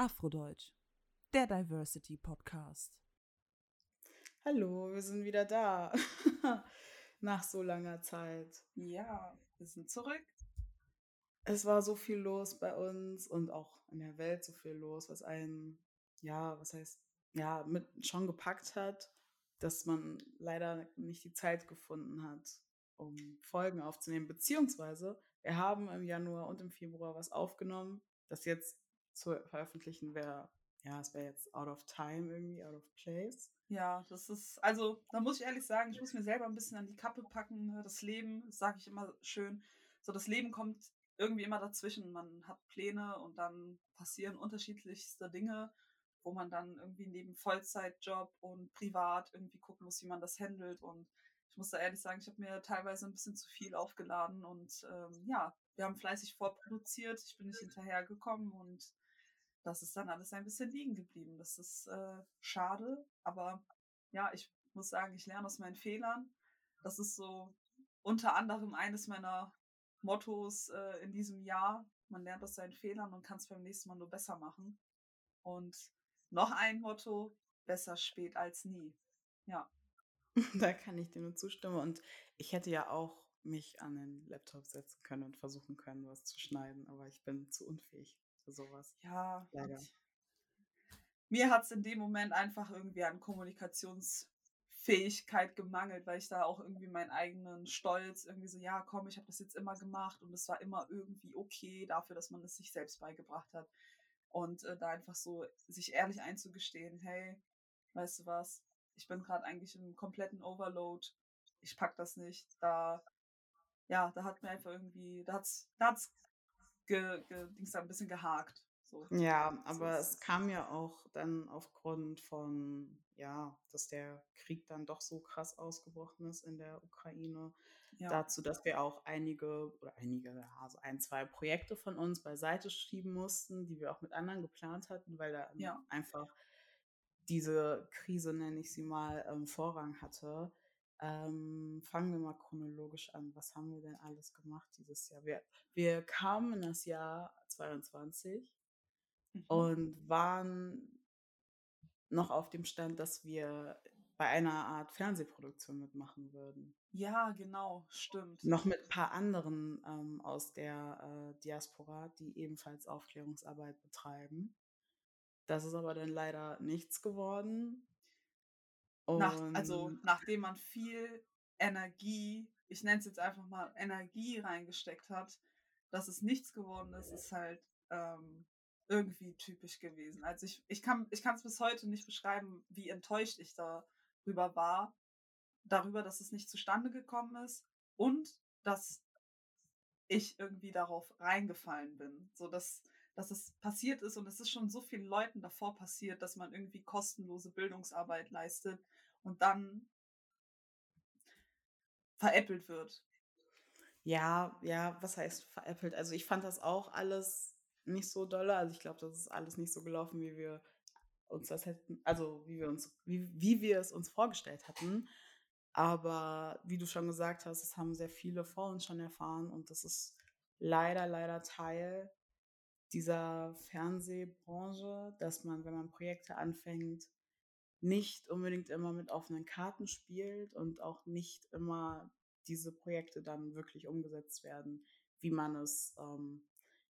Afrodeutsch, der Diversity Podcast. Hallo, wir sind wieder da. Nach so langer Zeit. Ja, wir sind zurück. Es war so viel los bei uns und auch in der Welt so viel los, was einen, ja, was heißt, ja, mit schon gepackt hat, dass man leider nicht die Zeit gefunden hat, um Folgen aufzunehmen. Beziehungsweise, wir haben im Januar und im Februar was aufgenommen, das jetzt zu veröffentlichen wäre, ja, es wäre jetzt out of time irgendwie, out of place. Ja, das ist, also da muss ich ehrlich sagen, ich muss mir selber ein bisschen an die Kappe packen. Ne? Das Leben, sage ich immer schön, so das Leben kommt irgendwie immer dazwischen. Man hat Pläne und dann passieren unterschiedlichste Dinge, wo man dann irgendwie neben Vollzeitjob und privat irgendwie gucken muss, wie man das handelt. Und ich muss da ehrlich sagen, ich habe mir teilweise ein bisschen zu viel aufgeladen und ähm, ja, wir haben fleißig vorproduziert. Ich bin nicht hinterhergekommen und das ist dann alles ein bisschen liegen geblieben. Das ist äh, schade, aber ja, ich muss sagen, ich lerne aus meinen Fehlern. Das ist so unter anderem eines meiner Mottos äh, in diesem Jahr. Man lernt aus seinen Fehlern und kann es beim nächsten Mal nur besser machen. Und noch ein Motto, besser spät als nie. Ja. Da kann ich dir nur zustimmen. Und ich hätte ja auch mich an den Laptop setzen können und versuchen können, was zu schneiden, aber ich bin zu unfähig für sowas. Ja, leider. Mir hat es in dem Moment einfach irgendwie an Kommunikationsfähigkeit gemangelt, weil ich da auch irgendwie meinen eigenen Stolz irgendwie so, ja, komm, ich habe das jetzt immer gemacht und es war immer irgendwie okay dafür, dass man es sich selbst beigebracht hat. Und äh, da einfach so sich ehrlich einzugestehen, hey, weißt du was, ich bin gerade eigentlich im kompletten Overload, ich pack das nicht, da, ja, da hat mir einfach irgendwie, da hat's, da hat's ge, ge, ein bisschen gehakt. So. Ja, aber es kam ja auch dann aufgrund von, ja, dass der Krieg dann doch so krass ausgebrochen ist in der Ukraine, ja. dazu, dass wir auch einige oder einige, also ein, zwei Projekte von uns beiseite schieben mussten, die wir auch mit anderen geplant hatten, weil da ja. einfach diese Krise, nenne ich sie mal, ähm, Vorrang hatte. Ähm, fangen wir mal chronologisch an. Was haben wir denn alles gemacht dieses Jahr? Wir, wir kamen in das Jahr 22 mhm. und waren noch auf dem Stand, dass wir bei einer Art Fernsehproduktion mitmachen würden. Ja, genau, stimmt. Noch mit ein paar anderen ähm, aus der äh, Diaspora, die ebenfalls Aufklärungsarbeit betreiben. Das ist aber dann leider nichts geworden. Nach, also nachdem man viel Energie, ich nenne es jetzt einfach mal Energie reingesteckt hat, dass es nichts geworden ist, ist halt ähm, irgendwie typisch gewesen. Also ich, ich kann ich es bis heute nicht beschreiben, wie enttäuscht ich darüber war, darüber, dass es nicht zustande gekommen ist und dass ich irgendwie darauf reingefallen bin. So dass dass es passiert ist und es ist schon so vielen Leuten davor passiert, dass man irgendwie kostenlose Bildungsarbeit leistet und dann veräppelt wird. Ja, ja, was heißt veräppelt? Also ich fand das auch alles nicht so dolle. Also ich glaube, das ist alles nicht so gelaufen, wie wir uns das hätten, also wie wir uns, wie, wie wir es uns vorgestellt hatten. Aber wie du schon gesagt hast, das haben sehr viele vor uns schon erfahren und das ist leider, leider Teil dieser Fernsehbranche, dass man, wenn man Projekte anfängt, nicht unbedingt immer mit offenen Karten spielt und auch nicht immer diese Projekte dann wirklich umgesetzt werden, wie man es ähm,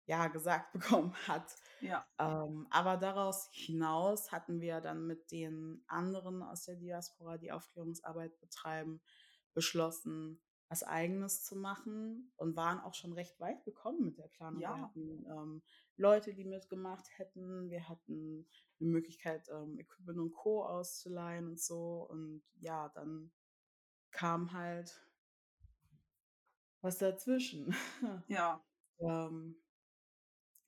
ja gesagt bekommen hat. Ja. Ähm, aber daraus hinaus hatten wir dann mit den anderen aus der Diaspora, die Aufklärungsarbeit betreiben, beschlossen, was Eigenes zu machen und waren auch schon recht weit gekommen mit der Planung. Ja. Wir hatten ähm, Leute, die mitgemacht hätten. Wir hatten eine Möglichkeit, ähm, Equipment und Co. auszuleihen und so. Und ja, dann kam halt was dazwischen. Ja. ähm,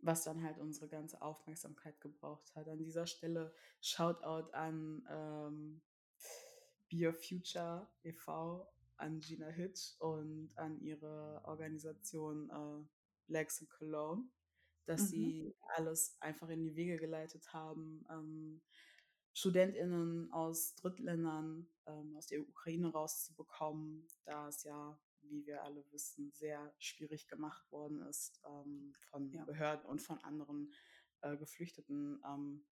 was dann halt unsere ganze Aufmerksamkeit gebraucht hat. An dieser Stelle Shoutout an ähm, Be Your Future e.V., an Gina Hitch und an ihre Organisation äh, Legs and Cologne dass mhm. sie alles einfach in die Wege geleitet haben. Ähm, StudentInnen aus Drittländern, ähm, aus der Ukraine rauszubekommen, da es ja, wie wir alle wissen, sehr schwierig gemacht worden ist ähm, von ja. Behörden und von anderen äh, Geflüchteten ähm,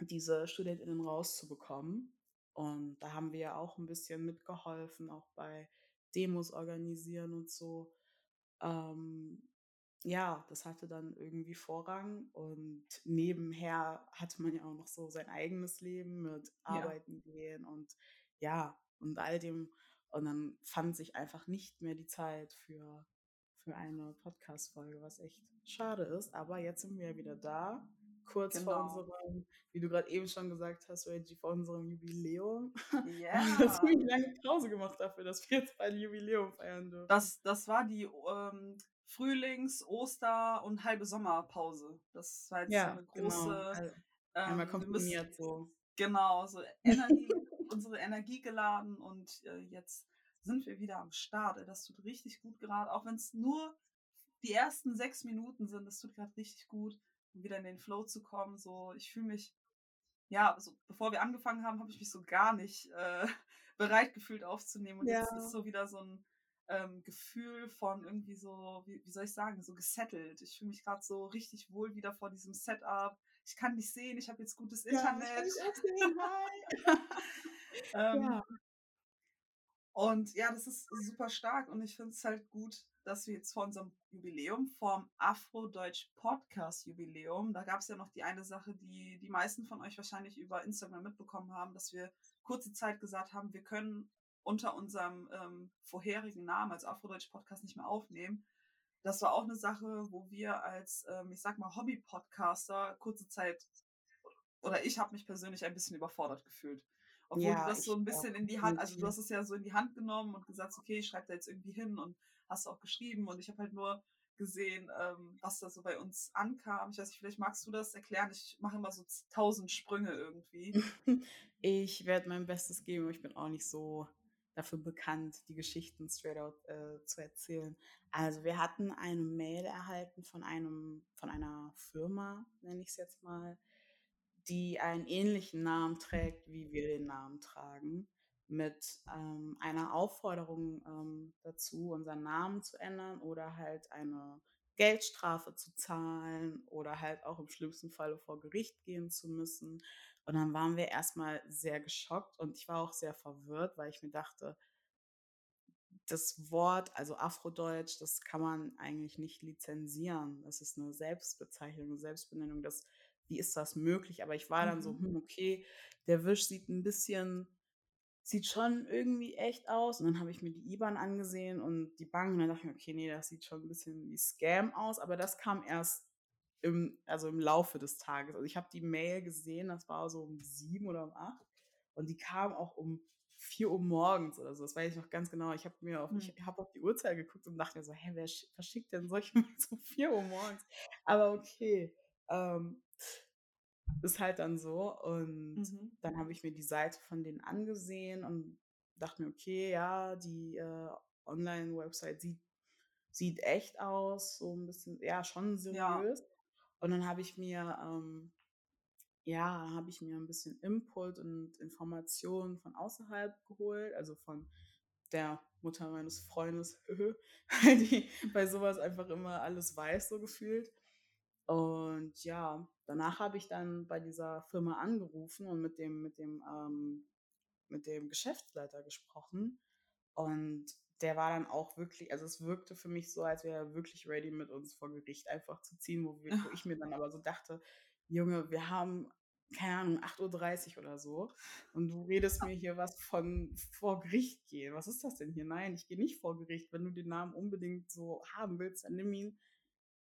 diese StudentInnen rauszubekommen. Und da haben wir ja auch ein bisschen mitgeholfen, auch bei Demos organisieren und so. Ähm, ja, das hatte dann irgendwie Vorrang und nebenher hatte man ja auch noch so sein eigenes Leben mit Ja. Arbeiten gehen und ja, und all dem. Und dann fand sich einfach nicht mehr die Zeit für, für eine Podcast-Folge, was echt schade ist. Aber jetzt sind wir ja wieder da, kurz vor Genau. unserem, wie du gerade eben schon gesagt hast, Reggie, vor unserem Jubiläum. Ja. Haben wir ziemlich lange Pause gemacht dafür, dass wir jetzt ein Jubiläum feiern dürfen. Das, das war die ähm, Frühlings-, Oster- und halbe Sommerpause. Das war jetzt so Ja, eine genau. große. Also, einmal Ähm, wir müssen, so. genau, so Energie, unsere Energie geladen und äh, jetzt sind wir wieder am Start. Das tut richtig gut gerade, auch wenn es nur die ersten sechs Minuten sind. Das tut gerade richtig gut, um wieder in den Flow zu kommen. So, ich fühle mich, ja, so, bevor wir angefangen haben, habe ich mich so gar nicht äh, bereit gefühlt aufzunehmen. Und jetzt ist Ja. so wieder so ein ähm, Gefühl von irgendwie so, wie, wie soll ich sagen, so gesettelt. Ich fühle mich gerade so richtig wohl wieder vor diesem Setup. Ich kann dich sehen, ich habe jetzt gutes Ja, ich kann Internet. dich auch sehen. Hi. ähm, Ja. Und ja, das ist super stark und ich finde es halt gut, dass wir jetzt vor unserem Jubiläum, vom Afrodeutsch Podcast Jubiläum, da gab es ja noch die eine Sache, die die meisten von euch wahrscheinlich über Instagram mitbekommen haben, dass wir kurze Zeit gesagt haben, wir können unter unserem ähm, vorherigen Namen als Afrodeutsch Podcast nicht mehr aufnehmen. Das war auch eine Sache, wo wir als, ähm, ich sag mal, Hobby-Podcaster kurze Zeit, oder ich habe mich persönlich ein bisschen überfordert gefühlt. Obwohl du Ja, das so ein bisschen in die Hand, also du hast es ja so in die Hand genommen und gesagt, okay, ich schreibe da jetzt irgendwie hin und hast auch geschrieben und ich habe halt nur gesehen, ähm, was da so bei uns ankam. Ich weiß nicht, vielleicht magst du das erklären. Ich mache immer so tausend Sprünge irgendwie. Ich werde mein Bestes geben, aber ich bin auch nicht so dafür bekannt, die Geschichten straight out äh, zu erzählen. Also wir hatten eine Mail erhalten von einem, von einer Firma, nenne ich es jetzt mal, die einen ähnlichen Namen trägt, wie wir den Namen tragen, mit ähm, einer Aufforderung ähm, dazu, unseren Namen zu ändern oder halt eine Geldstrafe zu zahlen oder halt auch im schlimmsten Falle vor Gericht gehen zu müssen. Und dann waren wir erstmal sehr geschockt und ich war auch sehr verwirrt, weil ich mir dachte, das Wort, also Afrodeutsch, das kann man eigentlich nicht lizenzieren. Das ist eine Selbstbezeichnung, eine Selbstbenennung. Das, wie ist das möglich? Aber ich war dann so, Mhm. hm, okay, der Wisch sieht ein bisschen, sieht schon irgendwie echt aus. Und dann habe ich mir die IBAN angesehen und die Bank und dann dachte ich mir, okay, nee, das sieht schon ein bisschen wie Scam aus. Aber das kam erst im, also im Laufe des Tages. Also ich habe die Mail gesehen, das war so um sieben oder um acht. Und die kam auch um 4 Uhr morgens oder so. Das weiß ich noch ganz genau. Ich habe mir auf, Hm. ich habe auf die Uhrzeit geguckt und dachte mir so, hä, wer sch- verschickt denn solche Mails um 4 Uhr morgens? Aber okay. Ähm, ist halt dann so. Und Mhm. dann habe ich mir die Seite von denen angesehen und dachte mir, okay, ja, die äh, Online-Website sieht, sieht echt aus, so ein bisschen, ja, schon Ja. seriös. Und dann habe ich mir, ähm, ja, habe ich mir ein bisschen Input und Informationen von außerhalb geholt, also von der Mutter meines Freundes, die bei sowas einfach immer alles weiß, so gefühlt. Und ja, danach habe ich dann bei dieser Firma angerufen und mit dem, mit dem, ähm, mit dem Geschäftsleiter gesprochen. Und der war dann auch wirklich, also es wirkte für mich so, als wäre er wirklich ready, mit uns vor Gericht einfach zu ziehen, wo, wir, wo ich mir dann aber so dachte, Junge, wir haben, keine Ahnung, 8.30 Uhr oder so und du redest mir hier was von vor Gericht gehen. Was ist das denn hier? Nein, ich gehe nicht vor Gericht. Wenn du den Namen unbedingt so haben willst, dann nimm ihn.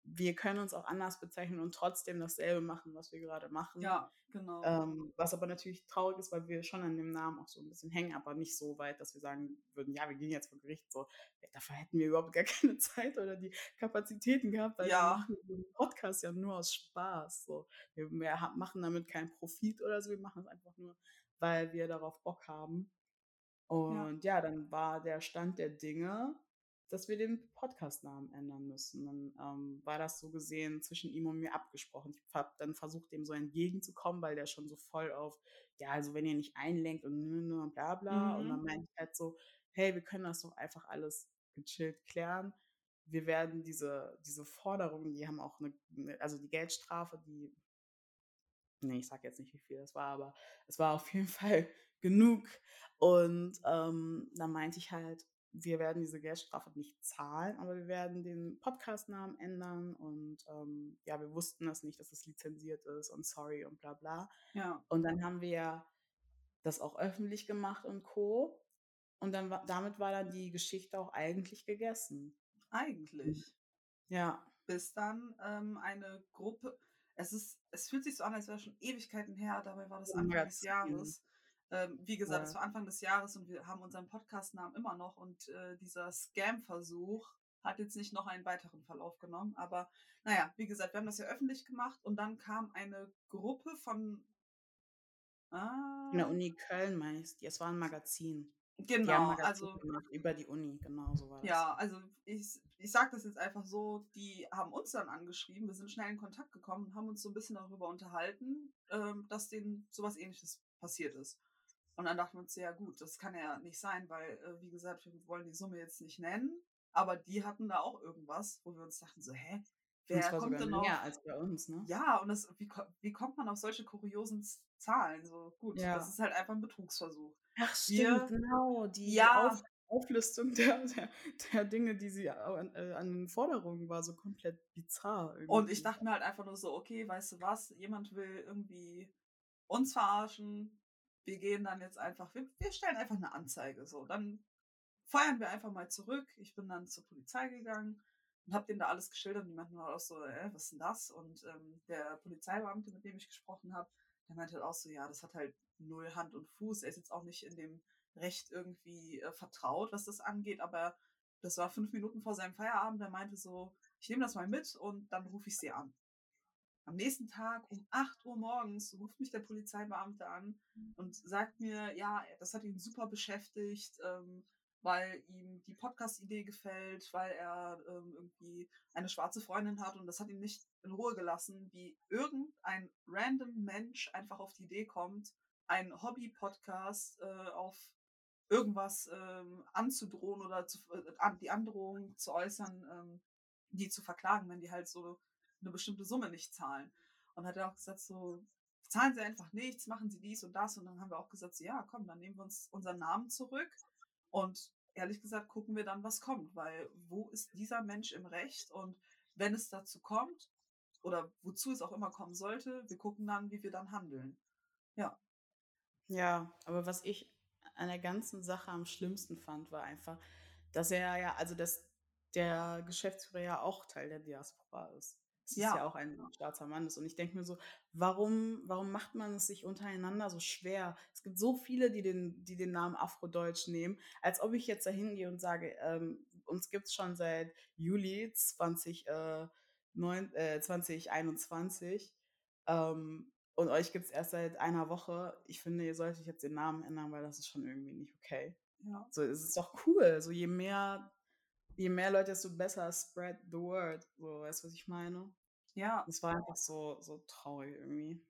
Wir können uns auch anders bezeichnen und trotzdem dasselbe machen, was wir gerade machen. Ja, genau. Ähm, was aber natürlich traurig ist, weil wir schon an dem Namen auch so ein bisschen hängen, aber nicht so weit, dass wir sagen würden, ja, wir gehen jetzt vor Gericht. So, ja, dafür hätten wir überhaupt gar keine Zeit oder die Kapazitäten gehabt, weil wir Ja. machen den Podcast ja nur aus Spaß. So. Wir, wir machen damit keinen Profit oder so, wir machen es einfach nur, weil wir darauf Bock haben. Ja. Und ja, dann war der Stand der Dinge, dass wir den Podcast-Namen ändern müssen. Dann ähm, war das so gesehen zwischen ihm und mir abgesprochen. Ich habe dann versucht, dem so entgegenzukommen, weil der schon so voll auf, ja, also wenn ihr nicht einlenkt und nö, nö, und bla bla. Und dann Mhm. meinte ich halt so, hey, wir können das doch einfach alles gechillt klären. Wir werden diese, diese Forderungen, die haben auch eine, eine- also die Geldstrafe, die Ne, ich sage jetzt nicht, wie viel es war, aber es war auf jeden Fall genug. Und, ähm, dann meinte ich halt: „Wir werden diese Geldstrafe nicht zahlen, aber wir werden den Podcast-Namen ändern und, ähm, ja, wir wussten das nicht, dass es lizenziert ist und sorry und bla bla.“ Ja. Und dann haben wir das auch öffentlich gemacht und Co. Und dann war damit war dann die Geschichte auch eigentlich gegessen. Eigentlich. Ja. Bis dann, ähm, eine Gruppe es ist es fühlt sich so an, als wäre schon Ewigkeiten her, dabei war das Anfang des Jahres. Ähm, wie gesagt, es Ja. war Anfang des Jahres und wir haben unseren Podcast-Namen immer noch und, äh, dieser Scam-Versuch hat jetzt nicht noch einen weiteren Verlauf genommen. Aber na ja, wie gesagt, wir haben das ja öffentlich gemacht und dann kam eine Gruppe von Von der ah Uni Köln ich. Es war 'n Magazin. Genau, Magazin also gemacht über die Uni, genau so war das. Ja, also ich ich sage das jetzt einfach so, die haben uns dann angeschrieben. Wir sind schnell in Kontakt gekommen und haben uns so 'n bisschen darüber unterhalten, ähm, dass denen so was Ähnliches passiert ist. Und dann dachten wir uns: „Ja gut, das kann ja nicht sein“, weil, äh, wie gesagt, wir wollen die Summe jetzt nicht nennen, aber die hatten da auch irgendwas, wo wir uns dachten so: „Hä, wer kommt denn mehr auf“ als bei uns, ne? Ja, und das wie wie kommt man auf solche kuriosen Zahlen? So, gut, das Ja. ist halt einfach 'n Betrugsversuch. Ach stimmt, Wir genau, die Auf ja. Auflistung der der der Dinge, die sie an äh, an Forderungen war so komplett bizarr Und ich irgendwie. dachte mir halt einfach nur so: „Okay, weißt du was? Jemand will irgendwie uns verarschen. Wir gehen dann jetzt einfach wir wir stellen einfach 'ne Anzeige so. Dann feuern wir einfach mal zurück.“ Ich bin dann zur Polizei gegangen und habe denen da alles geschildert und die meinten halt auch so: „Äh, was ist 'n das?“ Und, ähm, der Polizeibeamte, mit dem ich gesprochen habe, der meinte halt auch so: „Ja, das hat halt null Hand und Fuß.“ Er ist jetzt auch nicht in dem Recht irgendwie, äh, vertraut, was das angeht, aber das war 5 Minuten vor seinem Feierabend. Er meinte so: „Ich nehme das mal mit und dann rufe ich sie an.“ Am nächsten Tag um 8:00 morgens ruft mich der Polizeibeamte an und sagt mir, ja, das hat ihn super beschäftigt, ähm, weil ihm die Podcast-Idee gefällt, weil er, ähm, irgendwie eine schwarze Freundin hat und das hat ihn nicht in Ruhe gelassen, wie irgendein random Mensch einfach auf die Idee kommt, einen Hobby-Podcast, äh, auf irgendwas, ähm, anzudrohen oder zu äh, die Androhung zu äußern, ähm, die zu verklagen, wenn die halt so 'ne bestimmte Summe nicht zahlen. Und hat er auch gesagt so: „Zahlen Sie einfach nichts, machen Sie dies und das.“ Und dann haben wir auch gesagt so: „Ja, komm, dann nehmen wir uns unseren Namen zurück und ehrlich gesagt gucken wir dann, was kommt.“ Weil wo ist dieser Mensch im Recht? Und wenn es dazu kommt oder wozu es auch immer kommen sollte, wir gucken dann, wie wir dann handeln. Ja. Ja, aber was ich an der ganzen Sache am schlimmsten fand, war einfach, dass er ja also, dass der Geschäftsführer ja auch Teil der Diaspora ist. Das ist ja Ja. auch ein schwarzer Mann ist. Und ich denke mir so: „Warum warum macht man es sich untereinander so schwer?“ Es gibt so viele, die den die den Namen Afrodeutsch nehmen, als ob ich jetzt da hingehe und sage, ähm: „Uns gibt's schon seit Juli 20, äh, neun äh, 2021, ähm, und euch gibt's erst seit einer Woche. Ich finde, ihr solltet jetzt den Namen ändern, weil das ist schon irgendwie nicht okay.“ Ja. So, es ist doch cool. So, je mehr je mehr Leute, desto besser. Spread the word. So, weißt du, was ich meine? Ja. Das war einfach so so traurig irgendwie.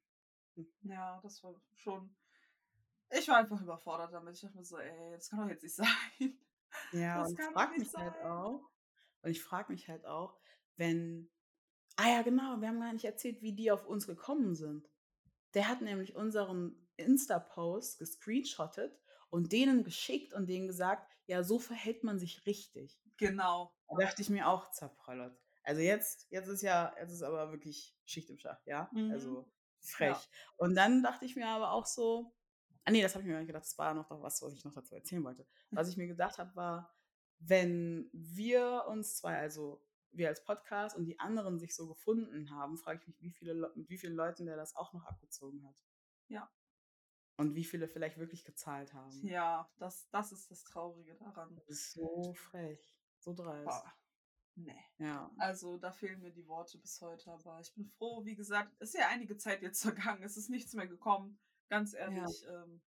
Hm. Ja, das war schon ich war einfach überfordert damit. Ich dachte mir so: „Ey, das kann doch jetzt nicht sein. Ja, Das und ich kann frage nicht mich halt sein.“ auch und ich frage mich halt auch, wenn ah ja, genau, wir haben gar nicht erzählt, wie die auf uns gekommen sind. Der hat nämlich unseren Insta-Post gescreenshottet und denen geschickt und denen gesagt: „Ja, so verhält man sich richtig.“ Genau. Da dachte ich mir auch: „Zapralot.“ Also, jetzt jetzt ist ja jetzt ist aber wirklich Schicht im Schacht, ja? Mhm. Also, Ja. frech. Und dann dachte ich mir aber auch so ah ne, das habe ich mir gar nicht gedacht. Das war noch doch was, was ich noch dazu erzählen wollte. Was ich mir gedacht habe, war, wenn wir uns 2 also, wir als Podcast und die anderen sich so gefunden haben, frage ich mich, wie viele mit wie vielen Leuten der das auch noch abgezogen hat. Ja. Und wie viele vielleicht wirklich gezahlt haben. Ja, das das ist das Traurige daran. Das ist so frech, so Boah, dreist. ne. Ja. Also, da fehlen mir die Worte bis heute, aber ich bin froh, wie gesagt, ist ja einige Zeit jetzt vergangen. Es ist nichts mehr gekommen. Ganz Ja. ehrlich, ähm,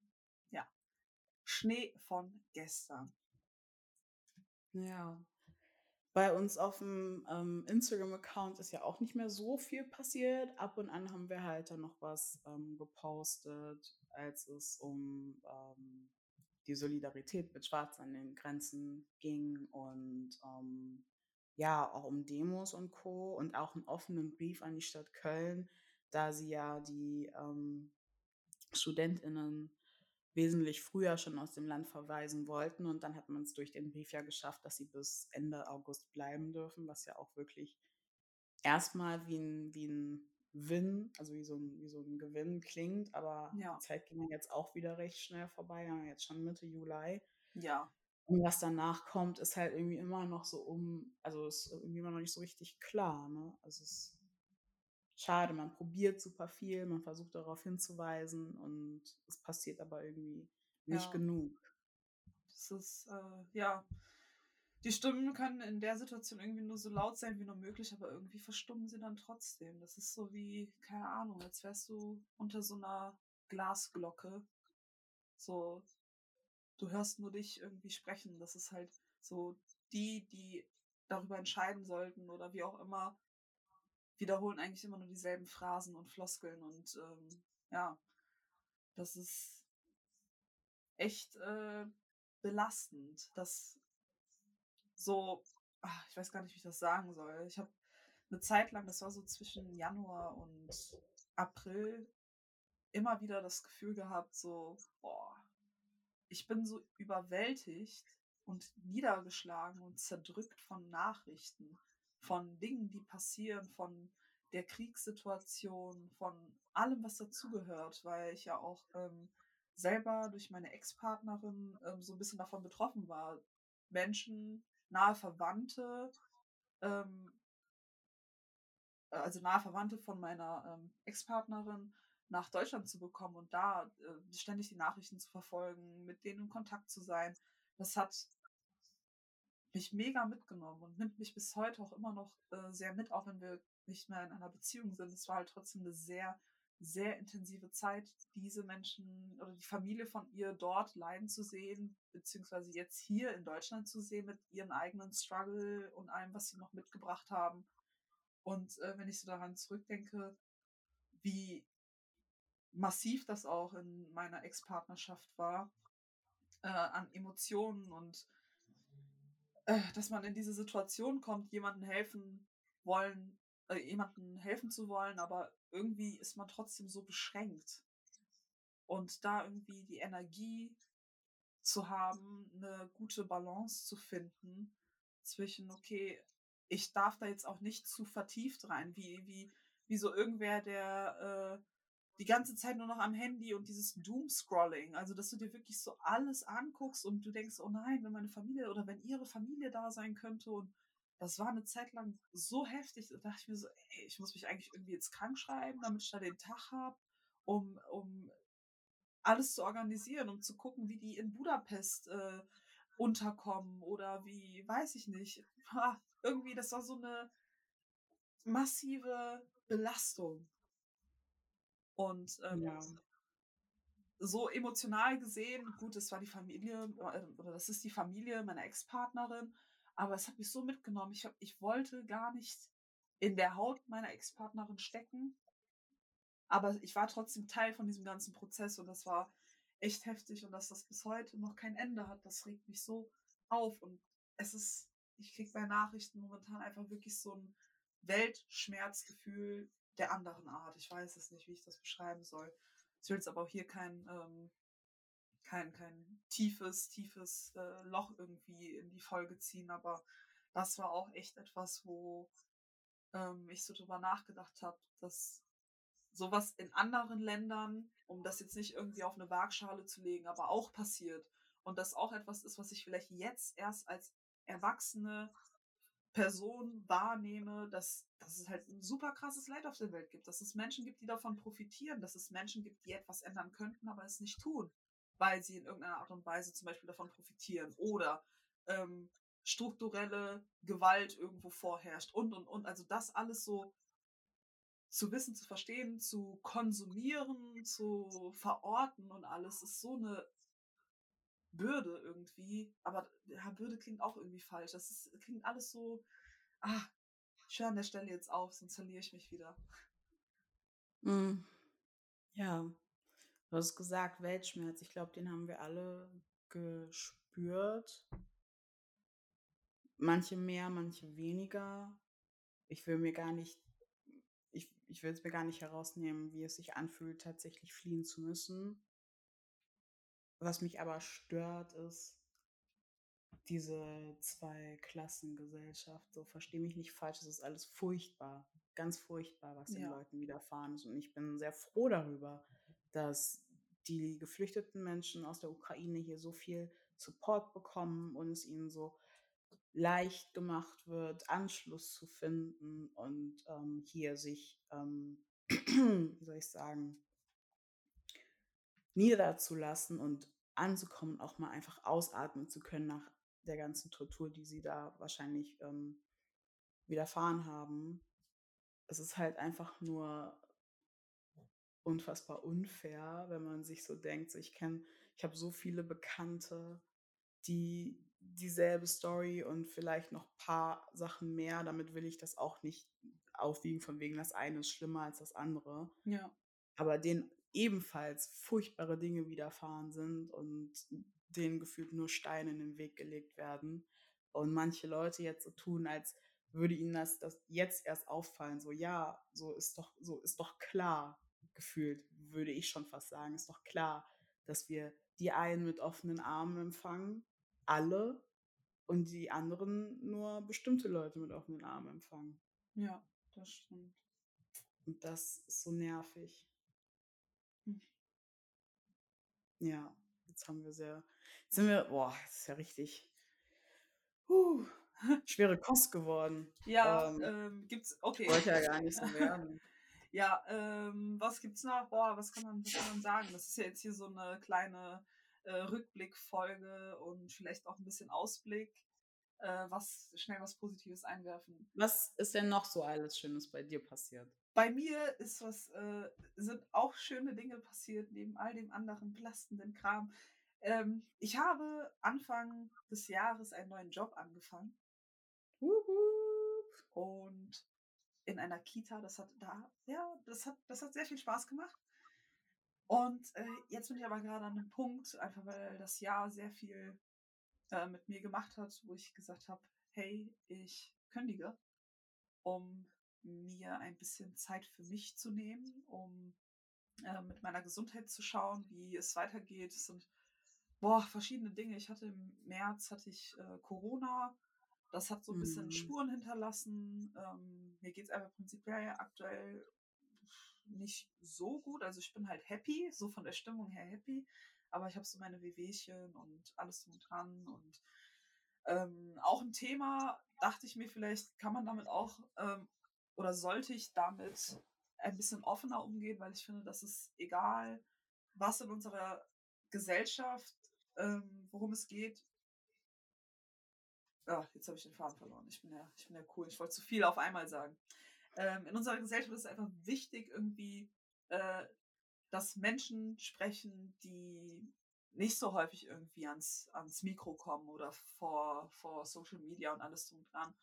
ja. Schnee von gestern. Ja. Bei uns auf'm, ähm, Instagram-Account ist ja auch nicht mehr so viel passiert. Ab und an haben wir halt dann noch was, ähm, gepostet, als es um, ähm, die Solidarität mit Schwarzen an den Grenzen ging und, ähm, ja, auch um Demos und Co. und auch 'n offenen Brief an die Stadt Köln, da sie ja die ähm, StudentInnen wesentlich früher schon aus dem Land verweisen wollten. Und dann hat man es durch den Brief ja geschafft, dass sie bis Ende August bleiben dürfen, was ja auch wirklich erstmal wie ein, wie ein Win, also wie so ein, wie so ein Gewinn klingt, aber Ja. die Zeit ging ja jetzt auch wieder recht schnell vorbei, ja, jetzt schon Mitte Juli. Ja. Und was danach kommt, ist halt irgendwie immer noch so um, also ist irgendwie immer noch nicht so richtig klar, ne? Also es ist schade, man probiert super viel, man versucht darauf hinzuweisen und es passiert aber irgendwie nicht Ja. genug. Das ist, äh, ja. Die Stimmen können in der Situation irgendwie nur so laut sein wie nur möglich, aber irgendwie verstummen sie dann trotzdem. Das ist so wie, keine Ahnung, als wärst du unter so einer Glasglocke. So, du hörst nur dich irgendwie sprechen. Das ist halt so, die, die darüber entscheiden sollten oder wie auch immer, wiederholen eigentlich immer nur dieselben Phrasen und Floskeln und ähm, ja, das ist echt äh, belastend, dass so, ach, ich weiß gar nicht, wie ich das sagen soll. Ich habe eine Zeit lang, das war so zwischen Januar und April, immer wieder das Gefühl gehabt, so, boah, ich bin so überwältigt und niedergeschlagen und zerdrückt von Nachrichten, von Dingen, die passieren, von der Kriegssituation, von allem, was dazugehört, weil ich ja auch ähm, selber durch meine Ex-Partnerin ähm, so ein bisschen davon betroffen war. Menschen, nahe Verwandte, ähm, also nahe Verwandte von meiner ähm, Ex-Partnerin nach Deutschland zu bekommen und da äh, ständig die Nachrichten zu verfolgen, mit denen in Kontakt zu sein, das hat mich mega mitgenommen und nimmt mich bis heute auch immer noch äh, sehr mit, auch wenn wir nicht mehr in einer Beziehung sind. Es war halt trotzdem eine sehr, sehr intensive Zeit, diese Menschen oder die Familie von ihr dort leiden zu sehen, beziehungsweise jetzt hier in Deutschland zu sehen mit ihren eigenen Struggle und allem, was sie noch mitgebracht haben. Und äh, wenn ich so daran zurückdenke, wie massiv das auch in meiner Ex-Partnerschaft war, äh, an Emotionen und äh, dass man in diese Situation kommt, jemandem helfen wollen, äh, jemandem helfen zu wollen, aber irgendwie ist man trotzdem so beschränkt. Und da irgendwie die Energie zu haben, eine gute Balance zu finden zwischen, okay, ich darf da jetzt auch nicht zu vertieft rein, wie, wie, wie so irgendwer, der äh, die ganze Zeit nur noch am Handy und dieses Doom-Scrolling, also dass du dir wirklich so alles anguckst und du denkst, oh nein, wenn meine Familie oder wenn ihre Familie da sein könnte und das war eine Zeit lang so heftig, da dachte ich mir so, ey, ich muss mich eigentlich irgendwie jetzt krank schreiben, damit ich da den Tag habe, um, um alles zu organisieren, um zu gucken, wie die in Budapest äh, unterkommen oder wie, weiß ich nicht. Ha, irgendwie, das war so eine massive Belastung. Und ähm, Ja. so emotional gesehen, gut, das war die Familie, äh, oder das ist die Familie meiner Ex-Partnerin, aber es hat mich so mitgenommen. Ich, hab, ich wollte gar nicht in der Haut meiner Ex-Partnerin stecken, aber ich war trotzdem Teil von diesem ganzen Prozess und das war echt heftig und dass das bis heute noch kein Ende hat, das regt mich so auf und es ist, ich kriege bei Nachrichten momentan einfach wirklich so ein Weltschmerzgefühl der anderen Art. Ich weiß es nicht, wie ich das beschreiben soll. Ich will jetzt aber auch hier kein, ähm, kein, kein tiefes, tiefes äh, Loch irgendwie in die Folge ziehen, aber das war auch echt etwas, wo ähm, ich so drüber nachgedacht habe, dass sowas in anderen Ländern, um das jetzt nicht irgendwie auf eine Waagschale zu legen, aber auch passiert. Und das auch etwas ist, was ich vielleicht jetzt erst als erwachsene Person wahrnehme, dass, dass es halt ein super krasses Leid auf der Welt gibt, dass es Menschen gibt, die davon profitieren, dass es Menschen gibt, die etwas ändern könnten, aber es nicht tun, weil sie in irgendeiner Art und Weise zum Beispiel davon profitieren oder ähm, strukturelle Gewalt irgendwo vorherrscht und und und. Also das alles so zu wissen, zu verstehen, zu konsumieren, zu verorten und alles ist so eine Bürde irgendwie. Aber ja, Bürde klingt auch irgendwie falsch. Das ist, klingt alles so. Ah, ich höre an der Stelle jetzt auf, sonst verliere ich mich wieder. Mm. Ja, du hast gesagt, Weltschmerz. Ich glaube, den haben wir alle gespürt. Manche mehr, manche weniger. Ich will mir gar nicht, ich, ich will es mir gar nicht herausnehmen, wie es sich anfühlt, tatsächlich fliehen zu müssen. Was mich aber stört, ist diese Zwei-Klassen-Gesellschaft. So, verstehe mich nicht falsch, es ist alles furchtbar, ganz furchtbar, was den Ja. Leuten widerfahren ist. Und ich bin sehr froh darüber, dass die geflüchteten Menschen aus der Ukraine hier so viel Support bekommen und es ihnen so leicht gemacht wird, Anschluss zu finden und ähm, hier sich, ähm, wie soll ich sagen, niederzulassen und anzukommen, auch mal einfach ausatmen zu können nach der ganzen Tortur, die sie da wahrscheinlich ähm, widerfahren haben. Es ist halt einfach nur unfassbar unfair, wenn man sich so denkt, so ich kenne, ich habe so viele Bekannte, die dieselbe Story und vielleicht noch ein paar Sachen mehr. Damit will ich das auch nicht aufwiegen, von wegen das eine ist schlimmer als das andere. Ja. Aber denen ebenfalls furchtbare Dinge widerfahren sind und denen gefühlt nur Steine in den Weg gelegt werden. Und manche Leute jetzt so tun, als würde ihnen das, das jetzt erst auffallen. So, ja, so ist doch, so ist doch klar, gefühlt, würde ich schon fast sagen, ist doch klar, dass wir die einen mit offenen Armen empfangen, alle, und die anderen nur bestimmte Leute mit offenen Armen empfangen. Ja, das stimmt. Und das ist so nervig. Hm. Ja, jetzt haben wir sehr, jetzt sind wir, boah, das ist ja richtig huh, schwere Kost geworden. Ja, Ähm, ähm, gibt's, okay. Wollte ja gar nicht so werden. Ja, ähm, was gibt's noch? Boah, was kann man, was kann man sagen? Das ist ja jetzt hier so eine kleine äh, Rückblickfolge und vielleicht auch ein bisschen Ausblick. Äh, was schnell was Positives einwerfen. Was ist denn noch so alles Schönes bei dir passiert? Bei mir ist was, äh, sind auch schöne Dinge passiert, neben all dem anderen belastenden Kram. Ähm, ich habe Anfang des Jahres einen neuen Job angefangen wup. und in einer Kita, das hat da, ja, das hat, das hat sehr viel Spaß gemacht. Und äh, jetzt bin ich aber gerade an einem Punkt, einfach weil das Jahr sehr viel äh, mit mir gemacht hat, wo ich gesagt habe, hey, ich kündige, um mir ein bisschen Zeit für mich zu nehmen, um äh, mit meiner Gesundheit zu schauen, wie es weitergeht. Es sind boah, verschiedene Dinge. Ich hatte im März hatte ich äh, Corona. Das hat so ein bisschen Mhm. Spuren hinterlassen. Ähm, mir geht es einfach prinzipiell aktuell nicht so gut. Also ich bin halt happy, so von der Stimmung her happy. Aber ich habe so meine Wehwehchen und alles drum dran. Und ähm, auch ein Thema, dachte ich mir, vielleicht kann man damit auch ähm, oder sollte ich damit ein bisschen offener umgehen, weil ich finde, dass es egal, was in unserer Gesellschaft, ähm, worum es geht. Ja, jetzt habe ich den Faden verloren. Ich bin ja, ich bin ja cool. Ich wollte zu viel auf einmal sagen. Ähm, in unserer Gesellschaft ist es einfach wichtig, irgendwie, äh, dass Menschen sprechen, die nicht so häufig irgendwie ans, ans Mikro kommen oder vor, vor Social Media und alles drum dran.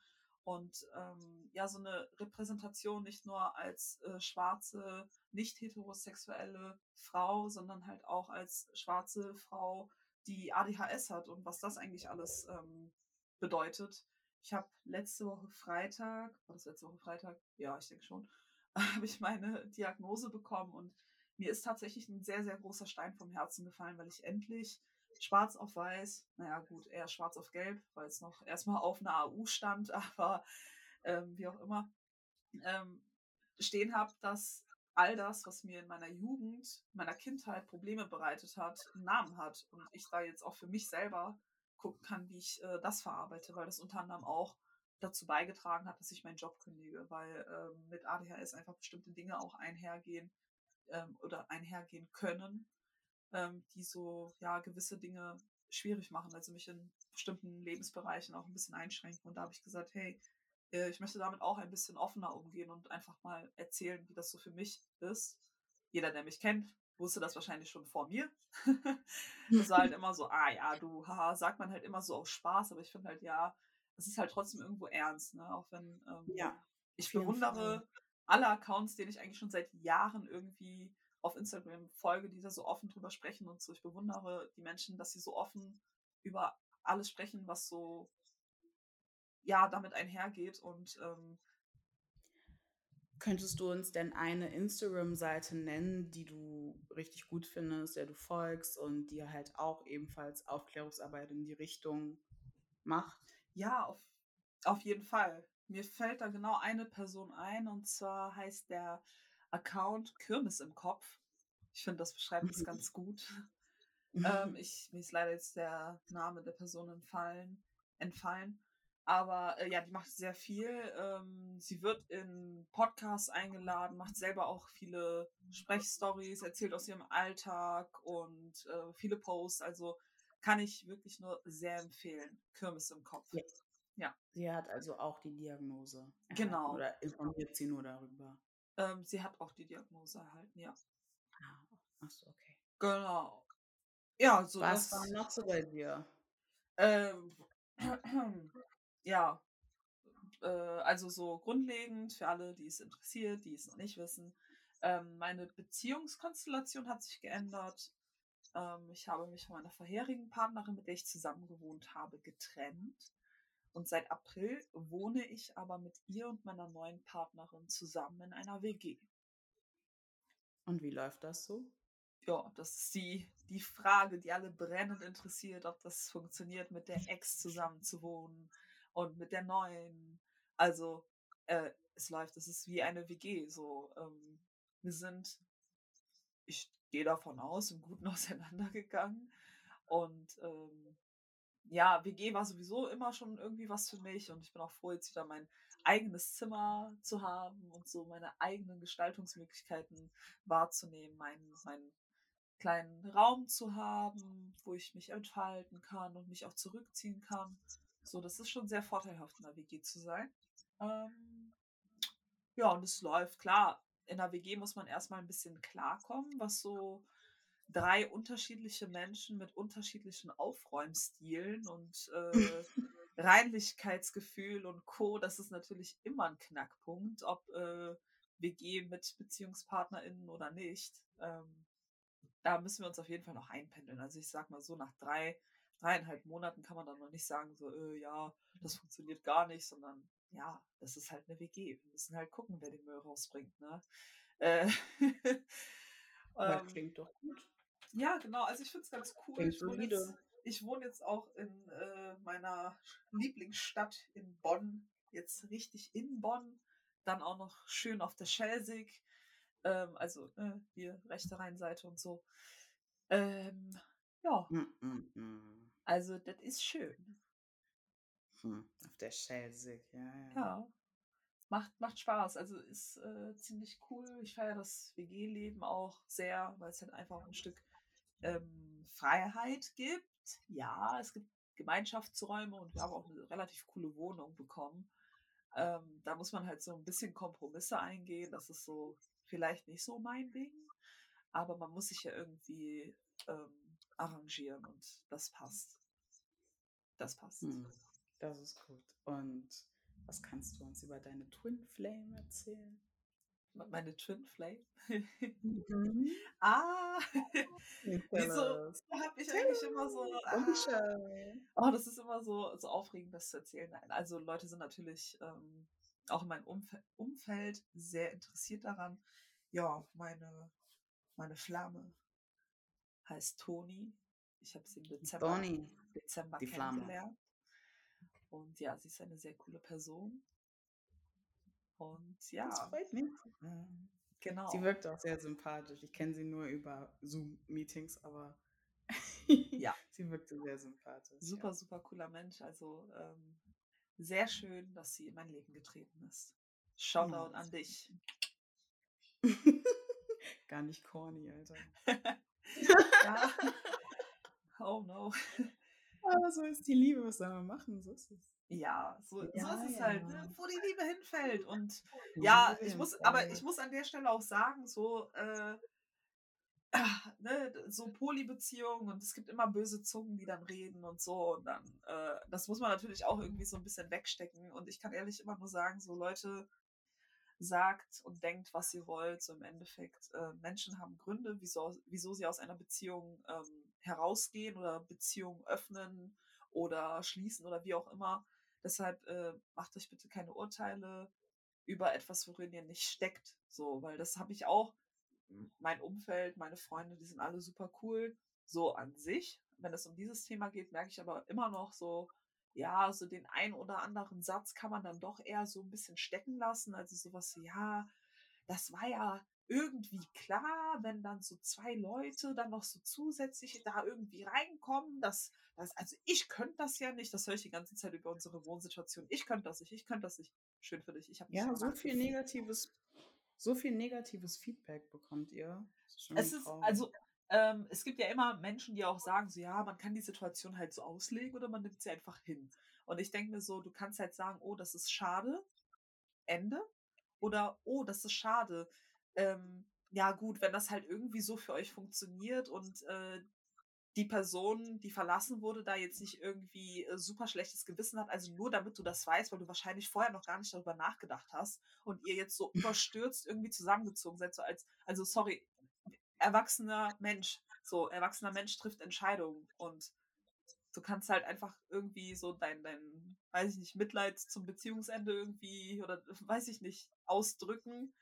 Und ähm, ja, so eine Repräsentation nicht nur als äh, schwarze, nicht heterosexuelle Frau, sondern halt auch als schwarze Frau, die ADHS hat und was das eigentlich alles ähm, bedeutet. Ich habe letzte Woche Freitag, war das letzte Woche Freitag? Ja, ich denke schon, habe ich meine Diagnose bekommen und mir ist tatsächlich ein sehr, sehr großer Stein vom Herzen gefallen, weil ich endlich schwarz auf weiß, naja gut, eher schwarz auf gelb, weil es noch erstmal auf einer AU stand, aber ähm, wie auch immer, ähm, stehen habe, dass all das, was mir in meiner Jugend, meiner Kindheit Probleme bereitet hat, einen Namen hat und ich da jetzt auch für mich selber gucken kann, wie ich äh, das verarbeite, weil das unter anderem auch dazu beigetragen hat, dass ich meinen Job kündige, weil ähm, mit ADHS einfach bestimmte Dinge auch einhergehen ähm, oder einhergehen können, ähm, die so ja gewisse Dinge schwierig machen, also mich in bestimmten Lebensbereichen auch ein bisschen einschränken. Und da habe ich gesagt, hey, äh, ich möchte damit auch ein bisschen offener umgehen und einfach mal erzählen, wie das so für mich ist. Jeder, der mich kennt, wusste das wahrscheinlich schon vor mir. das war halt immer so, ah ja, du, haha, sagt man halt immer so aus Spaß, aber ich finde halt, ja, es ist halt trotzdem irgendwo ernst, ne? Auch wenn ähm, Ja, ich bewundere alle Accounts, denen ich eigentlich schon seit Jahren irgendwie auf Instagram folge, die da so offen drüber sprechen und so. Ich bewundere die Menschen, dass sie so offen über alles sprechen, was so ja damit einhergeht und ähm, Könntest du uns denn eine Instagram-Seite nennen, die du richtig gut findest, der du folgst und die halt auch ebenfalls Aufklärungsarbeit in die Richtung macht? Ja, auf, auf jeden Fall. Mir fällt da genau eine Person ein und zwar heißt der Account Kirmes im Kopf. Ich finde, das beschreibt es ganz gut. ähm, ich, mir ist leider jetzt der Name der Person entfallen. entfallen. Aber äh, ja, die macht sehr viel. Ähm, sie wird in Podcasts eingeladen, macht selber auch viele Sprechstories, erzählt aus ihrem Alltag und äh, viele Posts. Also kann ich wirklich nur sehr empfehlen. Kirmes im Kopf. Ja. ja. Sie hat also auch die Diagnose. Genau. Oder informiert sie nur darüber? Ähm, sie hat auch die Diagnose erhalten, ja. Ah, achso, okay. Genau. Ja, so. Was war noch so bei dir? Ähm, ja, äh, also so grundlegend für alle, die es interessiert, die es noch nicht wissen. Ähm, meine Beziehungskonstellation hat sich geändert. Ähm, ich habe mich von meiner vorherigen Partnerin, mit der ich zusammen gewohnt habe, getrennt. Und seit April wohne ich aber mit ihr und meiner neuen Partnerin zusammen in einer WG. Und wie läuft das so? Ja, das ist die, die Frage, die alle brennend interessiert, ob das funktioniert, mit der Ex zusammen zu wohnen und mit der neuen. Also äh, es läuft, es ist wie eine WG. So, ähm, wir sind, ich gehe davon aus, im Guten auseinandergegangen. Und ähm, ja, WG war sowieso immer schon irgendwie was für mich und ich bin auch froh, jetzt wieder mein eigenes Zimmer zu haben und so meine eigenen Gestaltungsmöglichkeiten wahrzunehmen, meinen, meinen kleinen Raum zu haben, wo ich mich entfalten kann und mich auch zurückziehen kann. So, das ist schon sehr vorteilhaft, in der WG zu sein. Ähm, ja, und es läuft klar. In der WG muss man erstmal ein bisschen klarkommen, was so drei unterschiedliche Menschen mit unterschiedlichen Aufräumstilen und äh, Reinlichkeitsgefühl und Co. Das ist natürlich immer ein Knackpunkt, ob äh, WG mit BeziehungspartnerInnen oder nicht. Ähm, da müssen wir uns auf jeden Fall noch einpendeln. Also ich sag mal so, nach drei dreieinhalb Monaten kann man dann noch nicht sagen, so, äh, ja, das funktioniert gar nicht, sondern ja, das ist halt eine WG. Wir müssen halt gucken, wer den Müll rausbringt. Ne? Äh, ähm, klingt doch gut. Ja, genau. Also ich finde es ganz cool. Ich wohne, jetzt, ich wohne, jetzt, auch in äh, meiner Lieblingsstadt in Bonn. Jetzt richtig in Bonn. Dann auch noch schön auf der Schelsig. Ähm, also äh, hier rechte Rheinseite und so. Ähm, ja. Mm, mm, mm. Also, das ist schön. Hm, auf der Schelsig, ja, ja. Ja. Macht, macht Spaß. Also ist äh, ziemlich cool. Ich feiere das WG-Leben auch sehr, weil es halt einfach ein Stück ähm, Freiheit gibt. Ja, es gibt Gemeinschaftsräume und wir haben auch eine relativ coole Wohnung bekommen. Ähm, da muss man halt so ein bisschen Kompromisse eingehen. Das ist so vielleicht nicht so mein Ding. Aber man muss sich ja irgendwie ähm, arrangieren und das passt. Das passt. Hm, das ist gut. Und was kannst du uns über deine Twin Flame erzählen? Meine Twin Flame? Mhm. ah! Wieso habe ich eigentlich immer so. Ah, oh, das ist immer so, so aufregend, das zu erzählen. Also, Leute sind natürlich ähm, auch in meinem Umf Umfeld sehr interessiert daran. Ja, meine, meine Flamme heißt Toni. Ich habe sie im Dezember. Bonnie. Dezember die kennengelernt. Flamme. Und ja, sie ist eine sehr coole Person. Und ja. Das freut mich. Genau. Sie wirkt auch sehr sympathisch. Ich kenne sie nur über Zoom-Meetings, aber ja. sie wirkte sehr sympathisch. Super, ja. super cooler Mensch. Also ähm, sehr schön, dass sie in mein Leben getreten ist. Shoutout oh, an dich. Gar nicht corny, Alter. ja. Oh no. Aber so ist die Liebe, was soll man machen? So ist es. Ja, so, ja, so ist es halt, ja. halt, ne? wo die Liebe hinfällt. Und ja, ich muss, aber ich muss an der Stelle auch sagen, so, äh, ah, ne, so Polybeziehungen und es gibt immer böse Zungen, die dann reden und so. Und dann, äh, das muss man natürlich auch irgendwie so ein bisschen wegstecken. Und ich kann ehrlich immer nur sagen, so Leute, sagt und denkt, was ihr wollt. So im Endeffekt, äh, Menschen haben Gründe, wieso, wieso sie aus einer Beziehung ähm, herausgehen oder Beziehungen öffnen oder schließen oder wie auch immer. Deshalb äh, macht euch bitte keine Urteile über etwas, worin ihr nicht steckt. So, weil das habe ich auch, mein Umfeld, meine Freunde, die sind alle super cool, so an sich. Wenn es um dieses Thema geht, merke ich aber immer noch so, ja, so den ein oder anderen Satz kann man dann doch eher so ein bisschen stecken lassen. Also sowas wie, ja, das war ja irgendwie klar, wenn dann so zwei Leute dann noch so zusätzlich da irgendwie reinkommen, dass das, also ich könnte das ja nicht, das höre ich die ganze Zeit über unsere Wohnsituation. Ich könnte das nicht, ich könnte das nicht. Schön für dich. Ich habe Ja, so viel negatives, so viel negatives Feedback bekommt ihr. Ist schon Es ist, traurig. also, ähm, es gibt ja immer Menschen, die auch sagen, so ja, man kann die Situation halt so auslegen oder man nimmt sie einfach hin. Und ich denke mir so, du kannst halt sagen, oh, das ist schade, Ende. Oder, oh, das ist schade. Ähm, ja, gut, wenn das halt irgendwie so für euch funktioniert und äh, die Person, die verlassen wurde, da jetzt nicht irgendwie äh, super schlechtes Gewissen hat, also nur damit du das weißt, weil du wahrscheinlich vorher noch gar nicht darüber nachgedacht hast und ihr jetzt so überstürzt irgendwie zusammengezogen seid, so als, also sorry, erwachsener Mensch, so erwachsener Mensch trifft Entscheidungen und du kannst halt einfach irgendwie so dein, dein, weiß ich nicht, Mitleid zum Beziehungsende irgendwie oder weiß ich nicht, ausdrücken.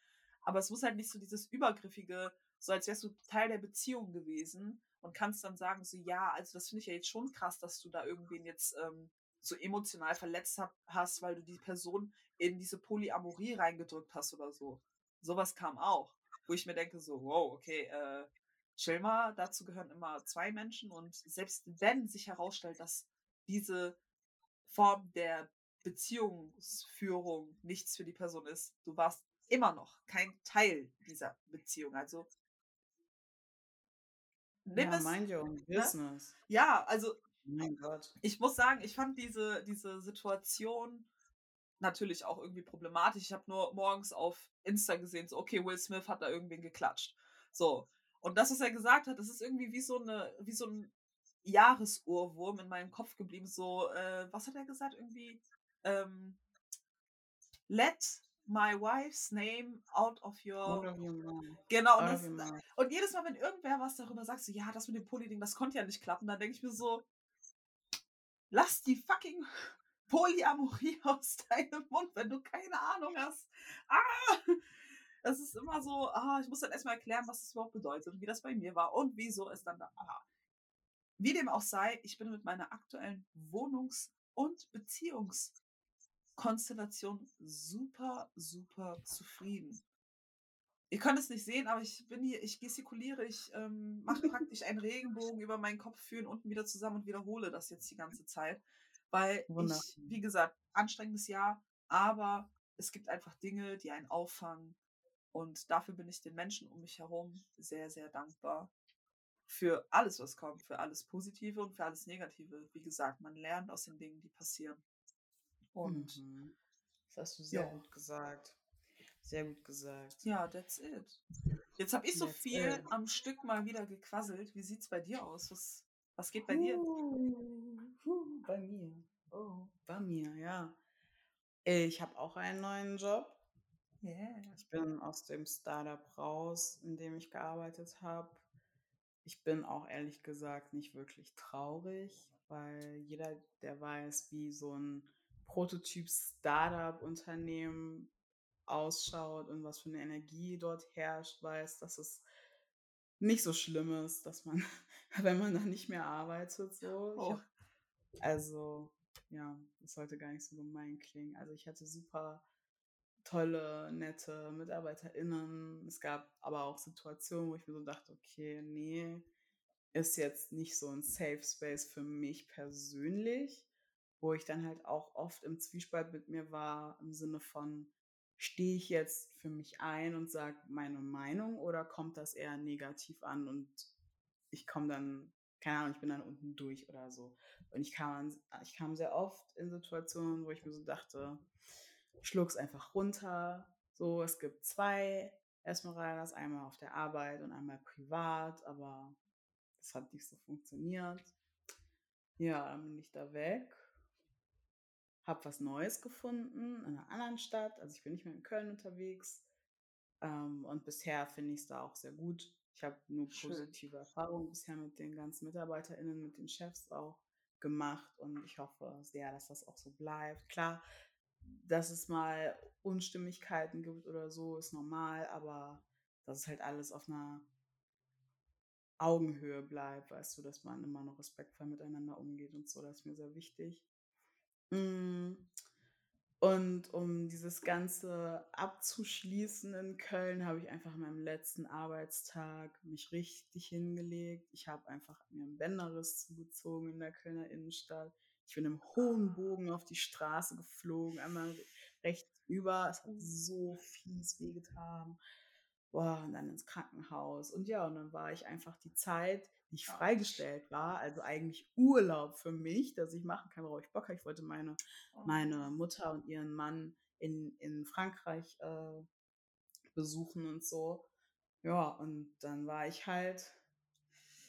Aber es muss halt nicht so dieses Übergriffige, so als wärst du Teil der Beziehung gewesen und kannst dann sagen, so ja, also das finde ich ja jetzt schon krass, dass du da irgendwen jetzt ähm, so emotional verletzt hab, hast, weil du die Person in diese Polyamorie reingedrückt hast oder so. Sowas kam auch, wo ich mir denke, so, wow, okay, äh, chill mal, dazu gehören immer zwei Menschen und selbst wenn sich herausstellt, dass diese Form der Beziehungsführung nichts für die Person ist, du warst immer noch kein Teil dieser Beziehung. Also nimm Ja, es, mind your own ne? business. Ja, also Mein Gott. ich muss sagen, ich fand diese, diese Situation natürlich auch irgendwie problematisch. Ich habe nur morgens auf Insta gesehen, so, okay, Will Smith hat da irgendwen geklatscht. So. Und das, was er gesagt hat, das ist irgendwie wie so eine, wie so ein Jahresurwurm in meinem Kopf geblieben. So, äh, was hat er gesagt? Irgendwie, ähm, let my wife's name out of your. Genau, und, das, und jedes Mal, wenn irgendwer was darüber sagt, so, ja, das mit dem Poly-Ding, das konnte ja nicht klappen, dann denke ich mir so, lass die fucking Polyamorie aus deinem Mund, wenn du keine Ahnung hast. Ah! Das ist immer so, ah, ich muss dann erstmal erklären, was das überhaupt bedeutet und wie das bei mir war und wieso es dann da war. Wie dem auch sei, ich bin mit meiner aktuellen Wohnungs- und Beziehungskonstellation super, super zufrieden. Ihr könnt es nicht sehen, aber ich bin hier, ich gestikuliere, ich ähm, mache praktisch einen Regenbogen über meinen Kopf, führen unten wieder zusammen und wiederhole das jetzt die ganze Zeit. Weil ich, Wundervoll. wie gesagt, anstrengendes Jahr, aber es gibt einfach Dinge, die einen auffangen. Und dafür bin ich den Menschen um mich herum sehr, sehr dankbar. Für alles, was kommt, für alles Positive und für alles Negative. Wie gesagt, man lernt aus den Dingen, die passieren. Und Mhm. Das hast du sehr ja. gut gesagt. Sehr gut gesagt. Ja, that's it. Jetzt habe ich so That's viel it. am Stück mal wieder gequasselt. Wie sieht's bei dir aus? Was, was geht bei dir? Uh, uh, bei mir. Oh, bei mir, ja. Ich habe auch einen neuen Job. Yeah. Ich bin aus dem Startup raus, in dem ich gearbeitet habe. Ich bin auch ehrlich gesagt nicht wirklich traurig, weil jeder, der weiß, wie so ein Prototyp-Startup-Unternehmen ausschaut und was für eine Energie dort herrscht, weiß, dass es nicht so schlimm ist, dass man, wenn man da nicht mehr arbeitet, so. Oh. Also, ja, das sollte gar nicht so gemein klingen. Also ich hatte super tolle, nette MitarbeiterInnen. Es gab aber auch Situationen, wo ich mir so dachte, okay, nee, ist jetzt nicht so ein Safe Space für mich persönlich, wo ich dann halt auch oft im Zwiespalt mit mir war, im Sinne von, stehe ich jetzt für mich ein und sage meine Meinung oder kommt das eher negativ an und ich komme dann, keine Ahnung, ich bin dann unten durch oder so. Und ich kam, ich kam sehr oft in Situationen, wo ich mir so dachte, schluck's einfach runter. So, es gibt zwei Esmeraldas, einmal auf der Arbeit und einmal privat, aber das hat nicht so funktioniert. Ja, dann bin ich da weg, habe was Neues gefunden in einer anderen Stadt. Also ich bin nicht mehr in Köln unterwegs. Ähm, und bisher finde ich es da auch sehr gut. Ich habe nur Schön. positive Erfahrungen bisher mit den ganzen MitarbeiterInnen, mit den Chefs auch gemacht und ich hoffe sehr, dass das auch so bleibt. Klar, dass es mal Unstimmigkeiten gibt oder so, ist normal, aber dass es halt alles auf einer Augenhöhe bleibt, weißt du, dass man immer noch respektvoll miteinander umgeht und so, das ist mir sehr wichtig. Mm. Und um dieses Ganze abzuschließen in Köln, habe ich einfach an meinem letzten Arbeitstag mich richtig hingelegt. Ich habe einfach mir einen Bänderriss zugezogen in der Kölner Innenstadt. Ich bin im hohen Bogen auf die Straße geflogen, einmal rechts über. Es hat so fies wehgetan. Boah, und dann ins Krankenhaus. Und ja, und dann war ich einfach die Zeit, ich freigestellt war, also eigentlich Urlaub für mich, dass ich machen kann, worauf ich Bock habe. Ich wollte meine, oh. meine Mutter und ihren Mann in, in Frankreich äh, besuchen und so. Ja, und dann war ich halt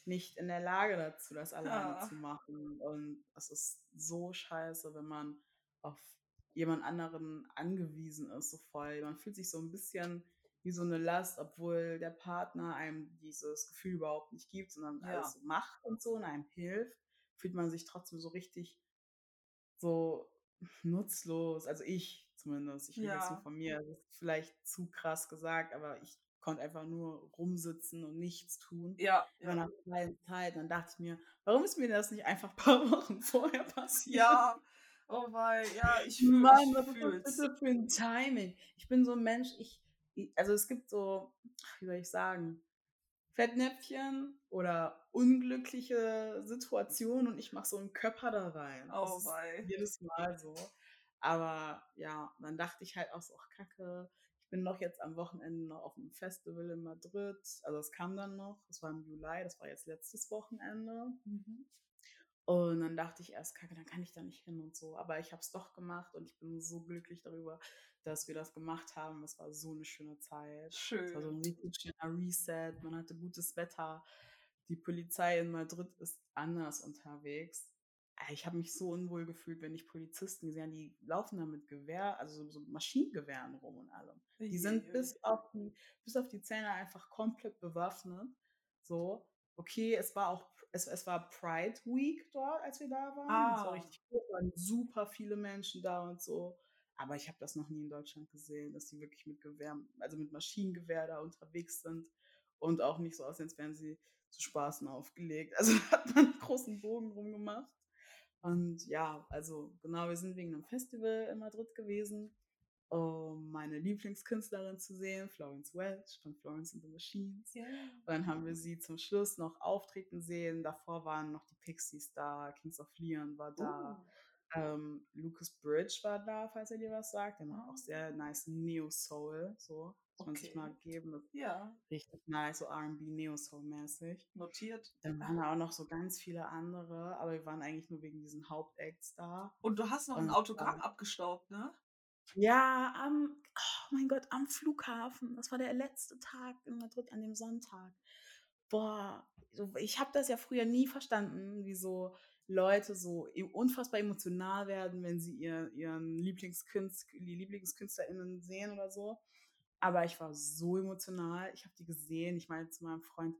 nicht in der Lage dazu, das alleine ja. zu machen. Und es ist so scheiße, wenn man auf jemand anderen angewiesen ist, so voll. Man fühlt sich so ein bisschen wie so eine Last, obwohl der Partner einem dieses Gefühl überhaupt nicht gibt, sondern ja. alles so macht und so und einem hilft, fühlt man sich trotzdem so richtig so nutzlos. Also ich zumindest. Ich rede ja. jetzt nur von mir. Das ist vielleicht zu krass gesagt, aber ich konnte einfach nur rumsitzen und nichts tun. Ja. ja. nach einer Zeit, dann dachte ich mir, warum ist mir das nicht einfach ein paar Wochen vorher passiert? Ja. Oh weil, ja, ich fühle Mann, was ist das bitte für ein Timing? Ich bin so ein Mensch, ich also es gibt so, wie soll ich sagen, Fettnäpfchen oder unglückliche Situationen und ich mache so einen Körper da rein. Oh. Jedes Mal so. Aber ja, dann dachte ich halt auch so, ach Kacke, ich bin noch jetzt am Wochenende noch auf einem Festival in Madrid. Also es kam dann noch, das war im Juli, das war jetzt letztes Wochenende. Mhm. Und dann dachte ich erst, kacke, dann kann ich da nicht hin und so. Aber ich habe es doch gemacht und ich bin so glücklich darüber, dass wir das gemacht haben. Es war so eine schöne Zeit. Schön. Es war so ein richtig schöner Reset. Man hatte gutes Wetter. Die Polizei in Madrid ist anders unterwegs. Ich habe mich so unwohl gefühlt, wenn ich Polizisten gesehen habe, die laufen da mit Gewehr, also so Maschinengewehren rum und allem. Die sind bis auf die, bis auf die Zähne einfach komplett bewaffnet. So, okay, es war auch es, es war Pride Week dort, als wir da waren. Ah. Es war richtig cool, waren super viele Menschen da und so. Aber ich habe das noch nie in Deutschland gesehen, dass die wirklich mit Gewehr, also mit Maschinengewehr da unterwegs sind und auch nicht so aussehen, als wären sie zu Spaßen aufgelegt. Also hat man einen großen Bogen rumgemacht. Und ja, also genau, wir sind wegen einem Festival in Madrid gewesen um meine Lieblingskünstlerin zu sehen, Florence Welch von Florence and the Machines. Yeah. Und dann haben wir sie zum Schluss noch auftreten sehen. Davor waren noch die Pixies da, Kings of Leon war da. Uh. Ähm, Lucas Bridge war da, falls er dir was sagt. Der macht auch sehr nice Neo-Soul. So, muss man sich mal geben. Ja. Richtig nice, so RB Neo-Soul-mäßig. Notiert. Dann waren da auch noch so ganz viele andere, aber wir waren eigentlich nur wegen diesen Hauptacts da. Und du hast noch Und, ein Autogramm abgestaubt, ne? Ja, am, oh mein Gott, am Flughafen. Das war der letzte Tag in Madrid an dem Sonntag. Boah, ich habe das ja früher nie verstanden, wie so Leute so e, unfassbar emotional werden, wenn sie ihr, ihren Lieblingskünstler, die LieblingskünstlerInnen sehen oder so. Aber ich war so emotional. Ich habe die gesehen. Ich meine zu meinem Freund,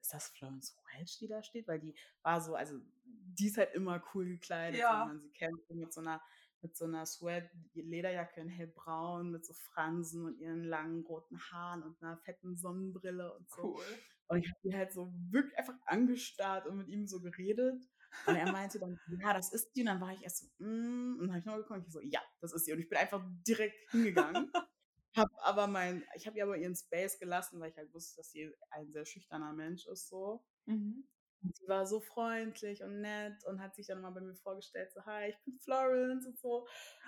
ist das Florence Welch, die da steht? Weil die war so, also die ist halt immer cool gekleidet, ja. wenn man sie kennt, mit so einer mit so einer Sweat, Lederjacke in hellbraun, mit so Fransen und ihren langen roten Haaren und einer fetten Sonnenbrille und so. Cool. Und ich habe die halt so wirklich einfach angestarrt und mit ihm so geredet. Und er meinte dann, ja, das ist die. Und dann war ich erst so, mm, und dann habe ich nochmal gekommen und ich so, ja, das ist sie. Und ich bin einfach direkt hingegangen. hab aber mein, ich habe ihr aber ihren Space gelassen, weil ich halt wusste, dass sie ein sehr schüchterner Mensch ist, so. Mhm. Und sie war so freundlich und nett und hat sich dann mal bei mir vorgestellt, so, hi, ich bin Florence und so.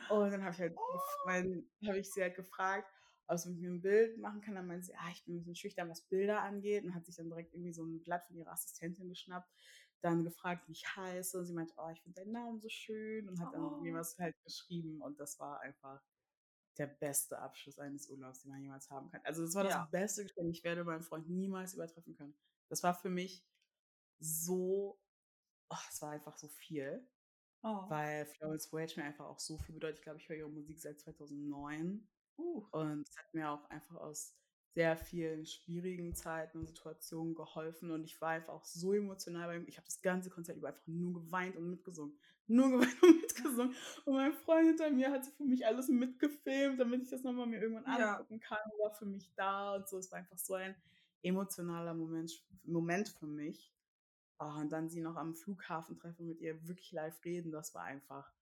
Und dann habe ich halt, oh. habe ich sie halt gefragt, ob sie mit mir ein Bild machen kann. Dann meinte sie, ah, ich bin ein bisschen schüchtern, was Bilder angeht. Und hat sich dann direkt irgendwie so ein Blatt von ihrer Assistentin geschnappt, dann gefragt, wie ich heiße. Und sie meinte, oh, ich finde deinen Namen so schön und hat dann oh. mir was halt geschrieben. Und das war einfach der beste Abschluss eines Urlaubs, den man jemals haben kann. Also das war das ja. beste Gespräch. Ich werde meinen Freund niemals übertreffen können. Das war für mich so, oh, es war einfach so viel. Oh. Weil Florence Welch mir einfach auch so viel bedeutet. Ich glaube, ich höre ihre Musik seit 2009. Uh. Und es hat mir auch einfach aus sehr vielen schwierigen Zeiten und Situationen geholfen und ich war einfach auch so emotional bei ihm. Ich habe das ganze Konzert über einfach nur geweint und mitgesungen. Nur geweint und mitgesungen. Und mein Freund hinter mir hat für mich alles mitgefilmt, damit ich das nochmal mir irgendwann Ja. angucken kann. War für mich da und so. Es war einfach so ein emotionaler Moment, Moment für mich. Oh, und dann sie noch am Flughafen treffen und mit ihr wirklich live reden, das war einfach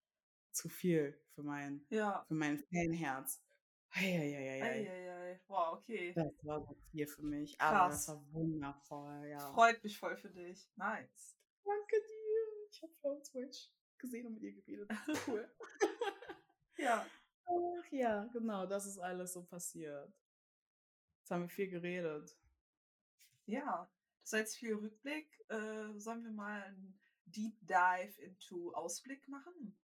zu viel für mein, Ja. für mein Fanherz. Eieieiei. Eieiei. Wow, okay. Das war so viel für mich, aber das Krass. war wundervoll, ja. Freut mich voll für dich. Nice. Danke dir. Ich habe Frau Twitch gesehen und mit ihr geredet. Cool. Ja. Ach ja, genau, das ist alles so passiert. Jetzt haben wir viel geredet. Ja. War jetzt viel Rückblick. Äh, sollen wir mal einen Deep Dive into Ausblick machen?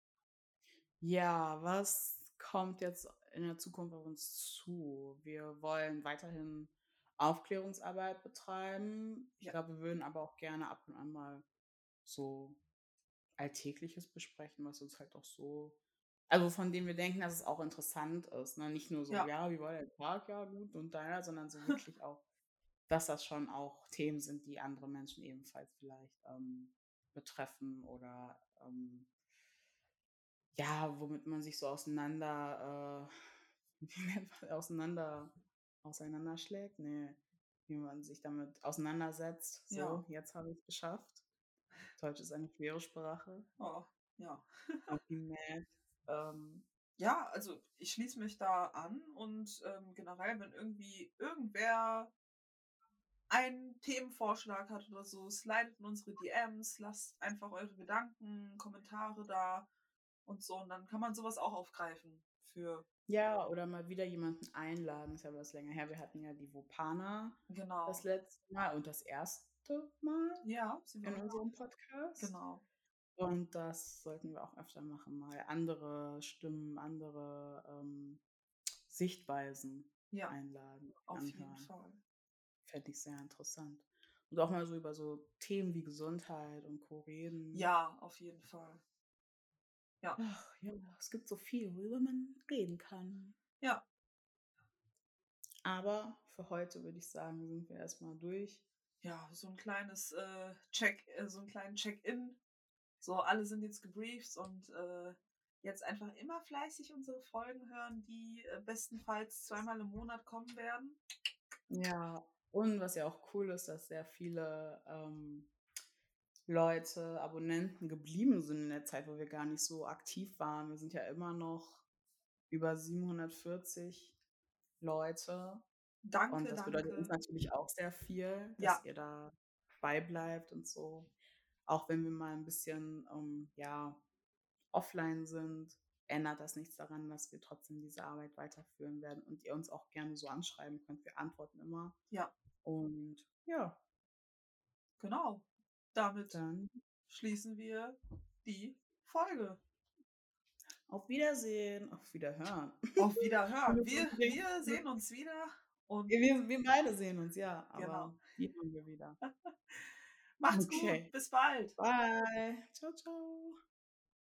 Ja, was kommt jetzt in der Zukunft auf uns zu? Wir wollen weiterhin Aufklärungsarbeit betreiben. Ich Ja. glaube, wir würden aber auch gerne ab und an mal so Alltägliches besprechen, was uns halt auch so, also von dem wir denken, dass es auch interessant ist. Ne? Nicht nur so, Ja. ja, wie war der Tag? Ja, gut und deiner, sondern so wirklich auch, dass das schon auch Themen sind, die andere Menschen ebenfalls vielleicht ähm, betreffen oder ähm, ja, womit man sich so auseinander, äh, man, auseinander, auseinanderschlägt? Nee, wie man sich damit auseinandersetzt. So, Ja. jetzt habe ich es geschafft. Deutsch ist eine schwere Sprache. Oh, ja. Ähm, Ja, also ich schließe mich da an und ähm, generell, wenn irgendwie irgendwer einen Themenvorschlag hat oder so, slidet in unsere DMs, lasst einfach eure Gedanken, Kommentare da und so. Und dann kann man sowas auch aufgreifen für, ja, oder mal wieder jemanden einladen. Ist ja was länger her. Wir hatten ja die Vopana genau. das letzte Mal und das erste Mal Ja, in unserem Podcast. Genau. Und das sollten wir auch öfter machen, mal andere Stimmen, andere ähm, Sichtweisen Ja, einladen, auf jeden anhören. Fall. Fände ich sehr interessant. Und auch mal so über so Themen wie Gesundheit und Co. reden. Ja, auf jeden Fall. Ja. Ach ja, es gibt so viel, worüber man reden kann. Ja, Aber für heute würde ich sagen, sind wir erstmal durch. ja, so ein kleines äh, Check, äh, so einen kleinen Check-in. So, alle sind jetzt gebrieft und äh, jetzt einfach immer fleißig unsere Folgen hören, die äh, bestenfalls zweimal im Monat kommen werden. Ja, und was ja auch cool ist, dass sehr viele ähm, Leute, Abonnenten geblieben sind in der Zeit, wo wir gar nicht so aktiv waren. Wir sind ja immer noch über 740 Leute. Danke, Und das bedeutet uns danke. natürlich auch sehr viel, dass Ja. ihr da beibleibt und so. Auch wenn wir mal ein bisschen ähm, ja, offline sind, ändert das nichts daran, dass wir trotzdem diese Arbeit weiterführen werden und ihr uns auch gerne so anschreiben könnt. Wir antworten immer. Ja, Und ja, genau. Damit dann schließen wir die Folge. auf Wiedersehen, auf Wiederhören. Auf Wiederhören. Wir, wir sehen uns wieder und Wir, wir beide sehen uns, ja. Aber Genau. haben wir wieder. macht's Okay. gut. Bis bald. Bye. Ciao, ciao.